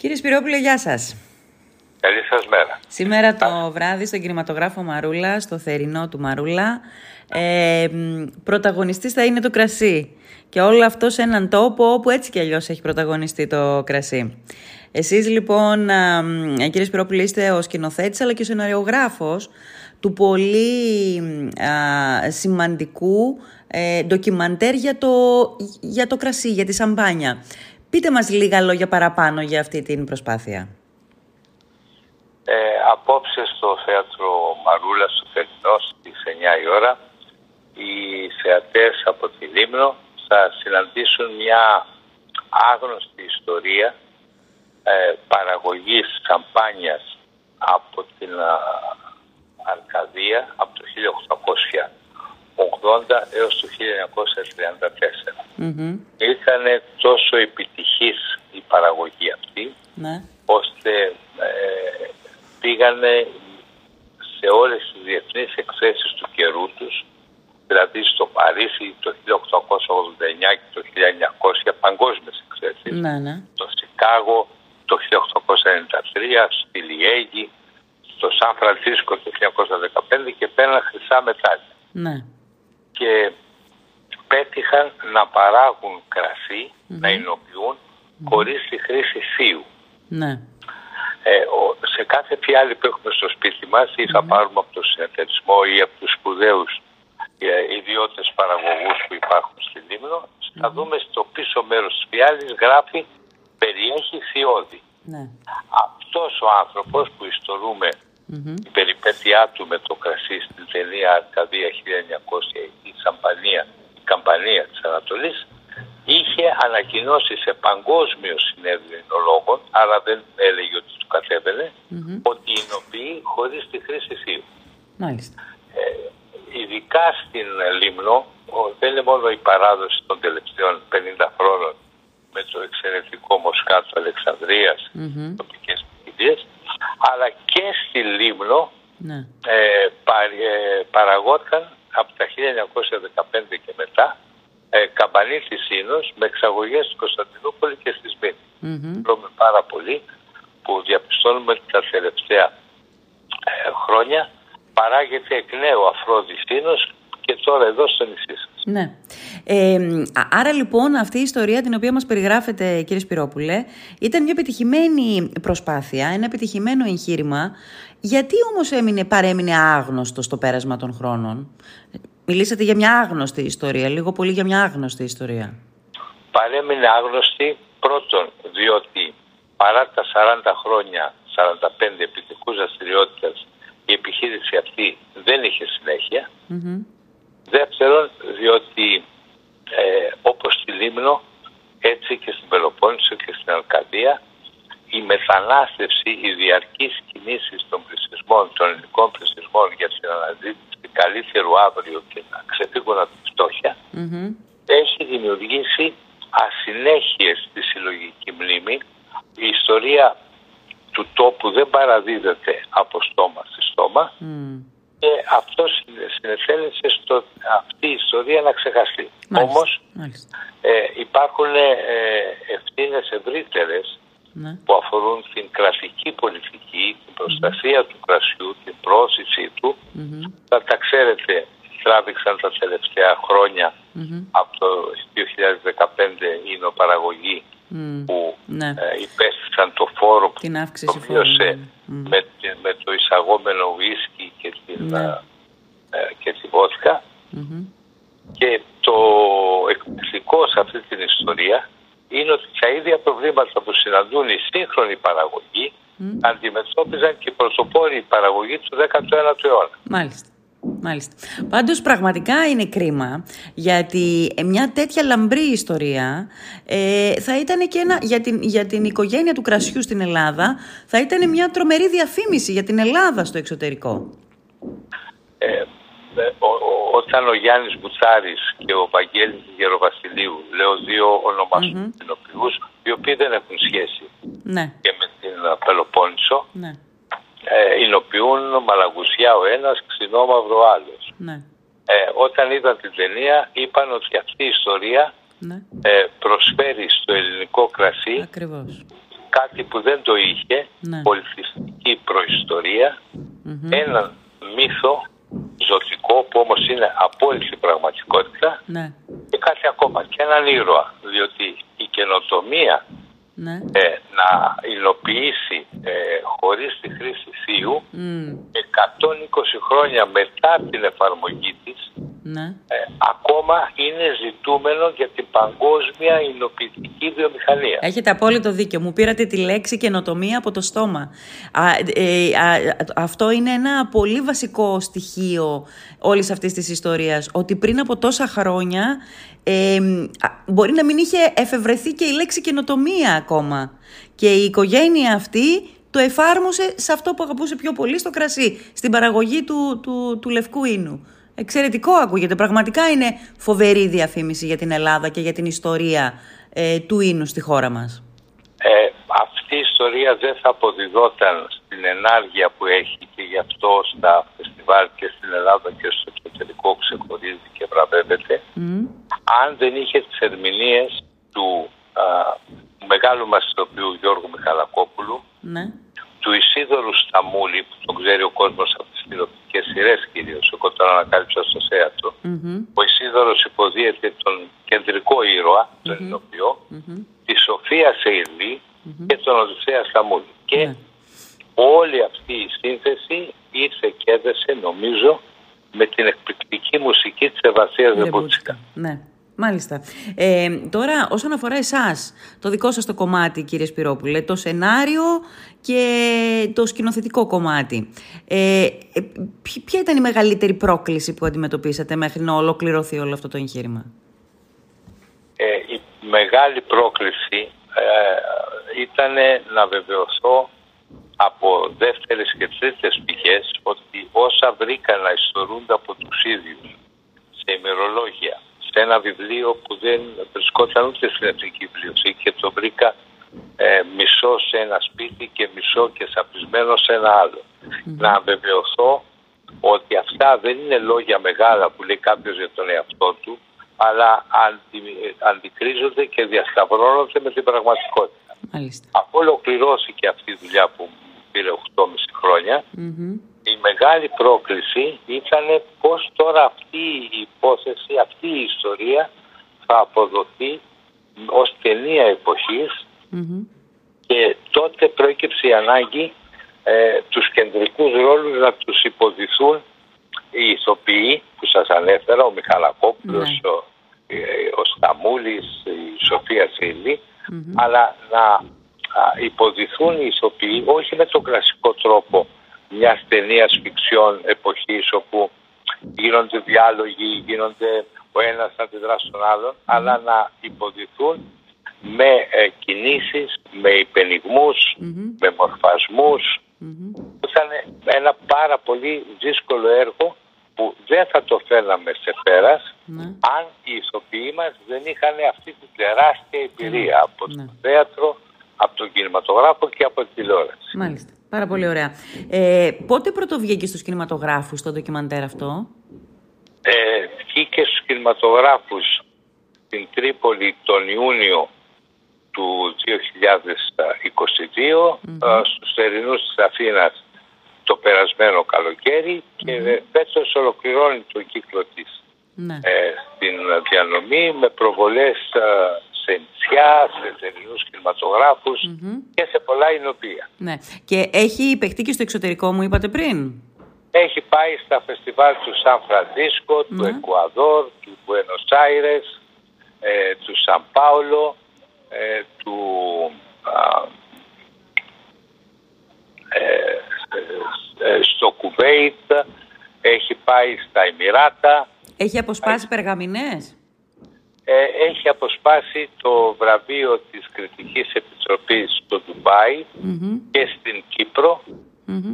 Κύριε Σπυρόπουλε, γεια σας. Καλή σας μέρα. Σήμερα το βράδυ στον κινηματογράφο Μαρούλα, στο θερινό του Μαρούλα, ε, πρωταγωνιστής θα είναι το κρασί. Και όλο αυτό σε έναν τόπο όπου έτσι κι αλλιώς έχει πρωταγωνιστεί το κρασί. Εσείς λοιπόν, ε, κύριε Σπυρόπουλε, είστε ο σκηνοθέτης αλλά και ο σεναριογράφος του πολύ σημαντικού ε, ντοκιμαντέρ για το, για το κρασί, για τη σαμπάνια. Πείτε μας λίγα λόγια παραπάνω για αυτή την προσπάθεια. Ε, απόψε στο θέατρο Μαρούλας στο Φερινό στις 9 η ώρα οι θεατές από τη Λίμνο θα συναντήσουν μια άγνωστη ιστορία ε, παραγωγής σαμπάνιας από την Αρκαδία από το 1880 έως το 1934. Mm-hmm. Ήταν τόσο επιτυχής η παραγωγή αυτή ναι. ώστε ε, πήγανε σε όλες τις διεθνείς εκθέσεις του καιρού τους δηλαδή στο Παρίσι το 1889 και το 1900 παγκόσμιες εκθέσεις ναι, ναι. στο Σικάγο το 1893 στη Λιέγη στο Σαν Φρανσίσκο το 1915 και παίρναν χρυσά μετάλλια. Ναι. Και πέτυχαν να παράγουν να εινοποιούν mm-hmm. χωρίς τη χρήση θείου. Ναι. Ε, σε κάθε φιάλη που έχουμε στο σπίτι μας ή θα πάρουμε από το συνεταιρισμό ή από τους σπουδαίους ε, ιδιώτες παραγωγούς που υπάρχουν στη Λίμνο θα δούμε στο πίσω μέρος της φιάλης γράφει περιέχει θειώδη. Ναι. Αυτός ο άνθρωπος που ιστορούμε mm-hmm. η περιπέτειά του με το κρασί στην ταινία Αρκαδία 1900 η Σαμπανία, η καμπανία της Ανατολής είχε ανακοινώσει σε παγκόσμιο συνέδριο εινολόγων, αλλά δεν έλεγε ότι του κατέβαινε, mm-hmm. ότι εινοποιεί χωρίς τη χρήση θείου. Μάλιστα. Ε, ειδικά στην Λίμνο, δεν είναι μόνο η παράδοση των τελευταίων 50 χρόνων με το εξαιρετικό Μοσκάτο Αλεξανδρίας, mm-hmm. τοπικές αλλά και στη Λίμνο ναι. ε, ε, παραγόταν από τα 1915 και μετά ε, καμπανή της με εξαγωγές στην Κωνσταντινούπολη και στη Σμήνη. Mm-hmm. πάρα πολύ που διαπιστώνουμε ότι τα τελευταία ε, χρόνια παράγεται εκ νέου αφρόδης και τώρα εδώ στο νησί σας. Ναι. Ε, άρα λοιπόν αυτή η ιστορία την οποία μας περιγράφετε κύριε Σπυρόπουλε ήταν μια επιτυχημένη προσπάθεια, ένα επιτυχημένο εγχείρημα. Γιατί όμως έμεινε, παρέμεινε άγνωστο στο πέρασμα των χρόνων; Μιλήσατε για μια άγνωστη ιστορία, λίγο πολύ για μια άγνωστη ιστορία. Παρέμεινε άγνωστη πρώτον διότι παρά τα 40 χρόνια, 45 επιτυχούς δραστηριότητα, η επιχείρηση αυτή δεν είχε Δεύτερον, διότι ε, όπως στη Λίμνο, έτσι και στην Πελοπόννησο και στην Αλκαδία, η μετανάστευση, οι διαρκείς κινήσεις των πληθυσμών, των ελληνικών πληθυσμών για την αναζήτηση καλύτερου αύριο και να ξεφύγουν από τη φτωχεια έχει δημιουργήσει ασυνέχειες στη συλλογική μνήμη. Η ιστορία του τόπου δεν παραδίδεται από στόμα σε στόμα και αυτός συνεφέλεσε στο αυτή η ιστορία να ξεχαστεί. Μάλιστα, Όμως Ε, υπάρχουν ε, ευθύνες ευρύτερες ναι. που αφορούν την κρατική πολιτική, την προστασία του κρασιού, την πρόθεση του. Mm-hmm. Θα τα ξέρετε, τράβηξαν τα τελευταία από το 2015 είναι ο παραγωγή που ναι. ε, υπέστησαν το φόρο που την αύξηση το μείωσε με, με το εισαγόμενο ουίσκι και την, ναι. ε, και τη βοτκα Και το εκπληκτικό σε αυτή την ιστορία είναι ότι τα ίδια προβλήματα που συναντούν οι σύγχρονοι παραγωγοί αντιμετώπιζαν και οι πρωτοπόροι παραγωγή του 19ου αιώνα. Μάλιστα. Μάλιστα. Πάντως πραγματικά είναι κρίμα γιατί μια τέτοια λαμπρή ιστορία ε, θα ήταν και ένα, για, την, για την οικογένεια του κρασιού στην Ελλάδα θα ήταν μια τρομερή διαφήμιση για την Ελλάδα στο εξωτερικό. Ε, όταν ο Γιάννης Μπουτσάρης και ο Βαγγέλης Γεροβασιλείου, λέω δύο ονομαστούς οι οποίοι δεν έχουν σχέση ναι. και με την Πελοπόννησο, ναι ε, εινοποιούν μαλαγουσιά ο ένας, ξινό μαύρο άλλος. Ναι. Ε, όταν είδαν την ταινία είπαν ότι αυτή η ιστορία ναι. ε, προσφέρει στο ελληνικό κρασί κάτι που δεν το είχε, ναι. πολιτιστική έναν μύθο ζωτικό που όμως είναι απόλυτη πραγματικότητα ναι. και κάτι ακόμα και έναν ήρωα διότι η καινοτομία ναι. ε, να υλοποιήσει ε, χωρίς τη χρήση θείου mm. 120 χρόνια μετά την εφαρμογή της ναι. ε, ακόμα είναι ζητούμενο για την παγκόσμια υλοποιητική βιομηχανία. Έχετε απόλυτο δίκιο. Μου πήρατε τη λέξη καινοτομία από το στόμα. Α, ε, αυτό είναι ένα πολύ βασικό στοιχείο όλης αυτής της ιστορίας. Ότι πριν από τόσα χρόνια ε, μπορεί να μην είχε εφευρεθεί και η λέξη καινοτομία ακόμα. Και η οικογένεια αυτή το εφάρμοσε σε αυτό που αγαπούσε πιο πολύ στο κρασί, στην παραγωγή του, του, του λευκού ίνου. Εξαιρετικό ακούγεται. Πραγματικά είναι φοβερή διαφήμιση για την Ελλάδα και για την ιστορία ε, του ίνου στη χώρα μας. Ε, αυτή η ιστορία δεν θα αποδιδόταν στην ενάργεια που έχει και γι' αυτό στα φεστιβάλ και στην Ελλάδα και στο εξωτερικό ξεχωρίζει και βραβεύεται αν δεν είχε τις ερμηνείες του α, μεγάλου μας ηθοποιού Γιώργου Μιχαλακόπουλου ναι. του Ισίδωρου Σταμούλη που τον ξέρει ο κόσμος από τις τηλεοπτικές σειρές κυρίως εγώ τον ανακάλυψα στο θέατρο mm-hmm. ο Ισίδωρος υποδίεται τον κεντρικό ήρωα τον mm-hmm. ηθοποιό mm-hmm. τη Σοφία Σεϊλή και τον Οδυσσέας Σταμούλη και ναι. όλη αυτή η σύνθεση ήρθε και έδεσε νομίζω με την εκπληκτική μουσική της Ευασίας Δεμπούτσικα. Ναι. Μάλιστα. Ε, τώρα, όσον αφορά εσάς, το δικό σας το κομμάτι, κύριε Σπυρόπουλε, το σενάριο και το σκηνοθετικό κομμάτι. Ε, ε ποια ήταν η μεγαλύτερη πρόκληση που αντιμετωπίσατε μέχρι να ολοκληρωθεί όλο αυτό το εγχείρημα; Ε, η μεγάλη πρόκληση ε, ήταν να βεβαιωθώ από δεύτερες και τρίτες πηγές ότι όσα βρήκα να ιστορούνται από τους ίδιους σε ημερολόγια σε ένα βιβλίο που δεν βρισκόταν ούτε στην εθνική βιβλιοθήκη και το βρήκα ε, μισό σε ένα σπίτι και μισό και σαπισμένο σε ένα άλλο. Να βεβαιωθώ ότι αυτά δεν είναι λόγια μεγάλα που λέει κάποιος για τον εαυτό του, αλλά αντι, αντικρίζονται και διασταυρώνονται με την πραγματικότητα. Μάλιστα. Αφού ολοκληρώθηκε αυτή η δουλειά που πήρε 8,5 χρονια η μεγάλη πρόκληση ήταν πώς τώρα αυτή η υπόθεση, αυτή η ιστορία θα αποδοθεί ως ταινία και τότε προέκυψε η ανάγκη ε, τους κεντρικούς ρόλους να τους υποδηθούν οι ηθοποιοί που σας ανέφερα, ο Μιχαλακόπουλος, ναι. ο, ε, ο Σταμούλης, η Σοφία αλλά να υποδηθούν οι ηθοποιοί όχι με τον κλασικό τρόπο μιας ταινίας φιξιών εποχής όπου γίνονται διάλογοι, γίνονται ο ένας αντιδράσει στον άλλον, αλλά να υποδηθούν με ε, κινήσεις, με υπενιγμούς, με μορφασμούς. Ήταν ένα πάρα πολύ δύσκολο έργο που δεν θα το φέρναμε σε πέρας ναι. αν οι ηθοποιοί μας δεν είχαν αυτή τη τεράστια εμπειρία από το ναι. θέατρο, από τον κινηματογράφο και από την τηλεόραση. Μάλιστα. Πάρα πολύ ωραία. Ε, πότε πρωτοβγήκε στους κινηματογράφους το ντοκιμαντέρ αυτό; Ε, βγήκε στους κινηματογράφους στην Τρίπολη τον Ιούνιο του 2022, mm-hmm. στους ερηνούς της Αθήνας το περασμένο καλοκαίρι και mm-hmm. φέτος ολοκληρώνει το κύκλο της ναι. ε, στην διανομή με προβολές ε, σε νησιά, σε εταιρείου και σε πολλά εινοπία. Ναι. Και έχει παιχτεί και στο εξωτερικό, μου είπατε πριν; Έχει πάει στα φεστιβάλ του Σαν Φραντίσκο, του ναι. Εκουαδόρ, του Μπουένος Άιρες, ε, του Σαν Πάολο, ε, του ε, στο Κουβέιτ, έχει πάει στα Εμμυράτα. Έχει αποσπάσει περγαμηνές; Ε, έχει αποσπάσει το βραβείο της Κριτικής Επιτροπής στο ντουμπαι και στην κυπρο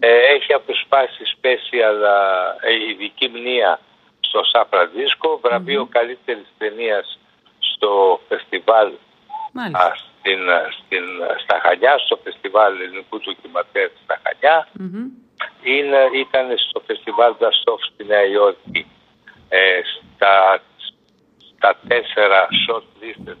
ε, έχει αποσπάσει special ε, ειδική μνήα στο Σαν Φραντζίσκο, βραβείο mm-hmm. καλύτερης ταινίας στο φεστιβάλ στην, στην, στα Χανιά, στο φεστιβάλ ελληνικού του Κιματέρ στα Χανιά. ήταν στο φεστιβάλ Δαστόφ στη Νέα Υόρκη στα τα τέσσερα short list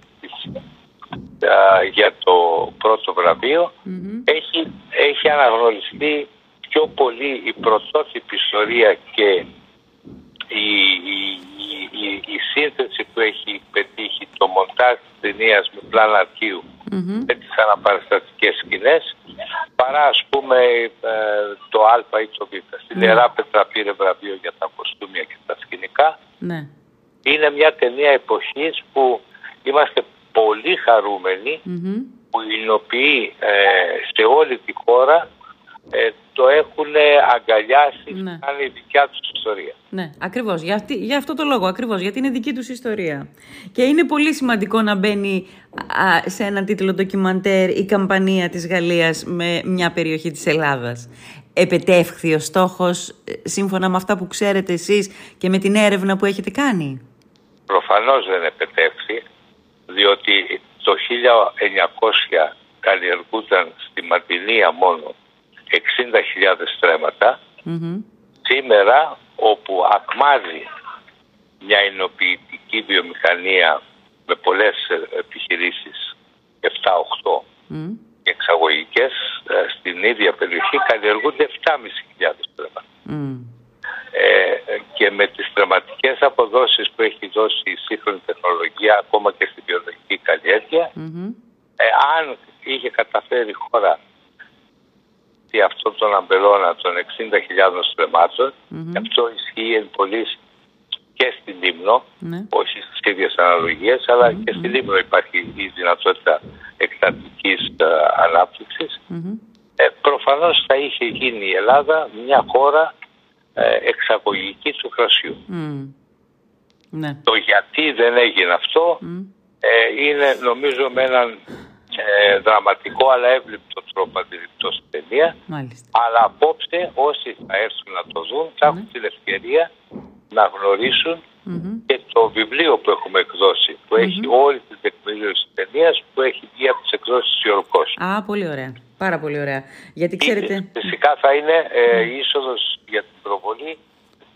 για το πρώτο βραβείο βραβείο έχει, έχει αναγνωριστεί πιο πολύ η πρωτότυπη ιστορία και η, η, η, σύνθεση που έχει πετύχει το μοντάζ της ταινίας με πλάνα αρχείου mm-hmm. με τις αναπαραστατικές σκηνές παρά ας πούμε ε, το Α ή το Β. Στη ναι. Λερά Πέτρα πήρε βραβείο για τα κοστούμια και τα σκηνικά. Ναι. Είναι μια ταινία εποχής που είμαστε πολύ που υλοποιεί ε, σε όλη τη χώρα ε, το έχουν αγκαλιάσει ναι. σαν η δικιά τους ιστορία. Ναι, ακριβώς. Για, για αυτό το λόγο, ακριβώς, γιατί είναι δική τους ιστορία. Και είναι πολύ σημαντικό να μπαίνει σε έναν τίτλο ντοκιμαντέρ η καμπανία της Γαλλίας με μια περιοχή της Ελλάδας. Επετεύχθη ο στόχος ε, σύμφωνα με αυτά που ξέρετε εσείς και με την έρευνα που έχετε κάνει. Προφανώς δεν επετεύχθη, διότι το 1900 καλλιεργούνταν στη Μαρτινία μόνο 60.000 στρέμματα. Σήμερα όπου ακμάζει μια ενοποιητική βιομηχανία με πολλές επιχειρήσεις 7-8 mm. εξαγωγικές ε, στην ίδια περιοχή καλλιεργούνται 7.500 στρέμματα. Ε, και με τις στρεματικές αποδόσεις που έχει δώσει η σύγχρονη τεχνολογία ακόμα και στην βιολογική ε, αν είχε καταφέρει η χώρα αυτό τον αμπελώνα των 60.000 στρεμματων και αυτό ισχύει εν πωλής και στην Λίμνο, ναι. όχι στις ίδιες αναλογίες, και στην Λίμνο υπάρχει η δυνατότητα εκτατικής uh, ανάπτυξης. Ε, προφανώς θα είχε γίνει η Ελλάδα μια χώρα ε, εξαγωγική του κρασιού. Ναι. Το γιατί δεν έγινε αυτό ε, είναι νομίζω με έναν ε, δραματικό αλλά εύληπτο τρόπο αντιληπτό στην ταινία. Αλλά απόψε όσοι θα έρθουν να το δουν θα έχουν την ευκαιρία να γνωρίσουν και το βιβλίο που έχουμε εκδώσει που έχει όλη την τεκμηρίωση της ταινίας που έχει βγει από τις εκδόσεις της Ιωρκός. Α, πολύ ωραία. Πάρα πολύ ωραία. Γιατί ξέρετε... Φυσικά θα είναι ε, η είσοδος για την προβολή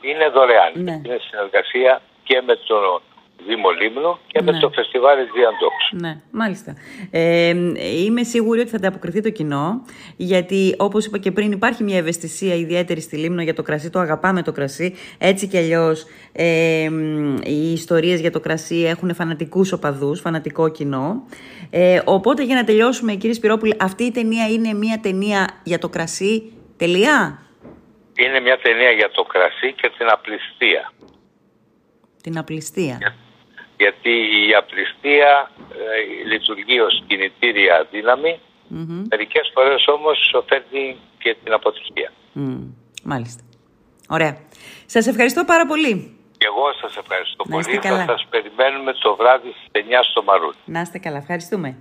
είναι δωρεάν. Ναι. Είναι συνεργασία και με τον Δήμο Λίμνο και με ναι. το φεστιβάλ Διαντόξου. Ναι, μάλιστα. Ε, είμαι σίγουρη ότι θα ανταποκριθεί το κοινό, γιατί όπως είπα και πριν, υπάρχει μια ευαισθησία ιδιαίτερη στη Λίμνο για το κρασί. Το αγαπάμε το κρασί. Έτσι κι αλλιώς ε, οι ιστορίες για το κρασί έχουν φανατικούς οπαδούς, φανατικό κοινό. Ε, οπότε για να τελειώσουμε, κύριε Σπυρόπουλη, αυτή η ταινία είναι μια ταινία για το κρασί; Τελεία; Είναι μια ταινία για το κρασί και την απληστία. Την απληστία γιατί η απληστία ε, λειτουργεί ως κινητήρια δύναμη, mm-hmm. μερικές φορές όμως φέρνει και την αποτυχία. Μάλιστα. Ωραία. Σας ευχαριστώ πάρα πολύ. Και εγώ σας ευχαριστώ πολύ. Καλά. Θα σας περιμένουμε το βράδυ στις 9 στο Μαρούλι. Να είστε καλά. Ευχαριστούμε.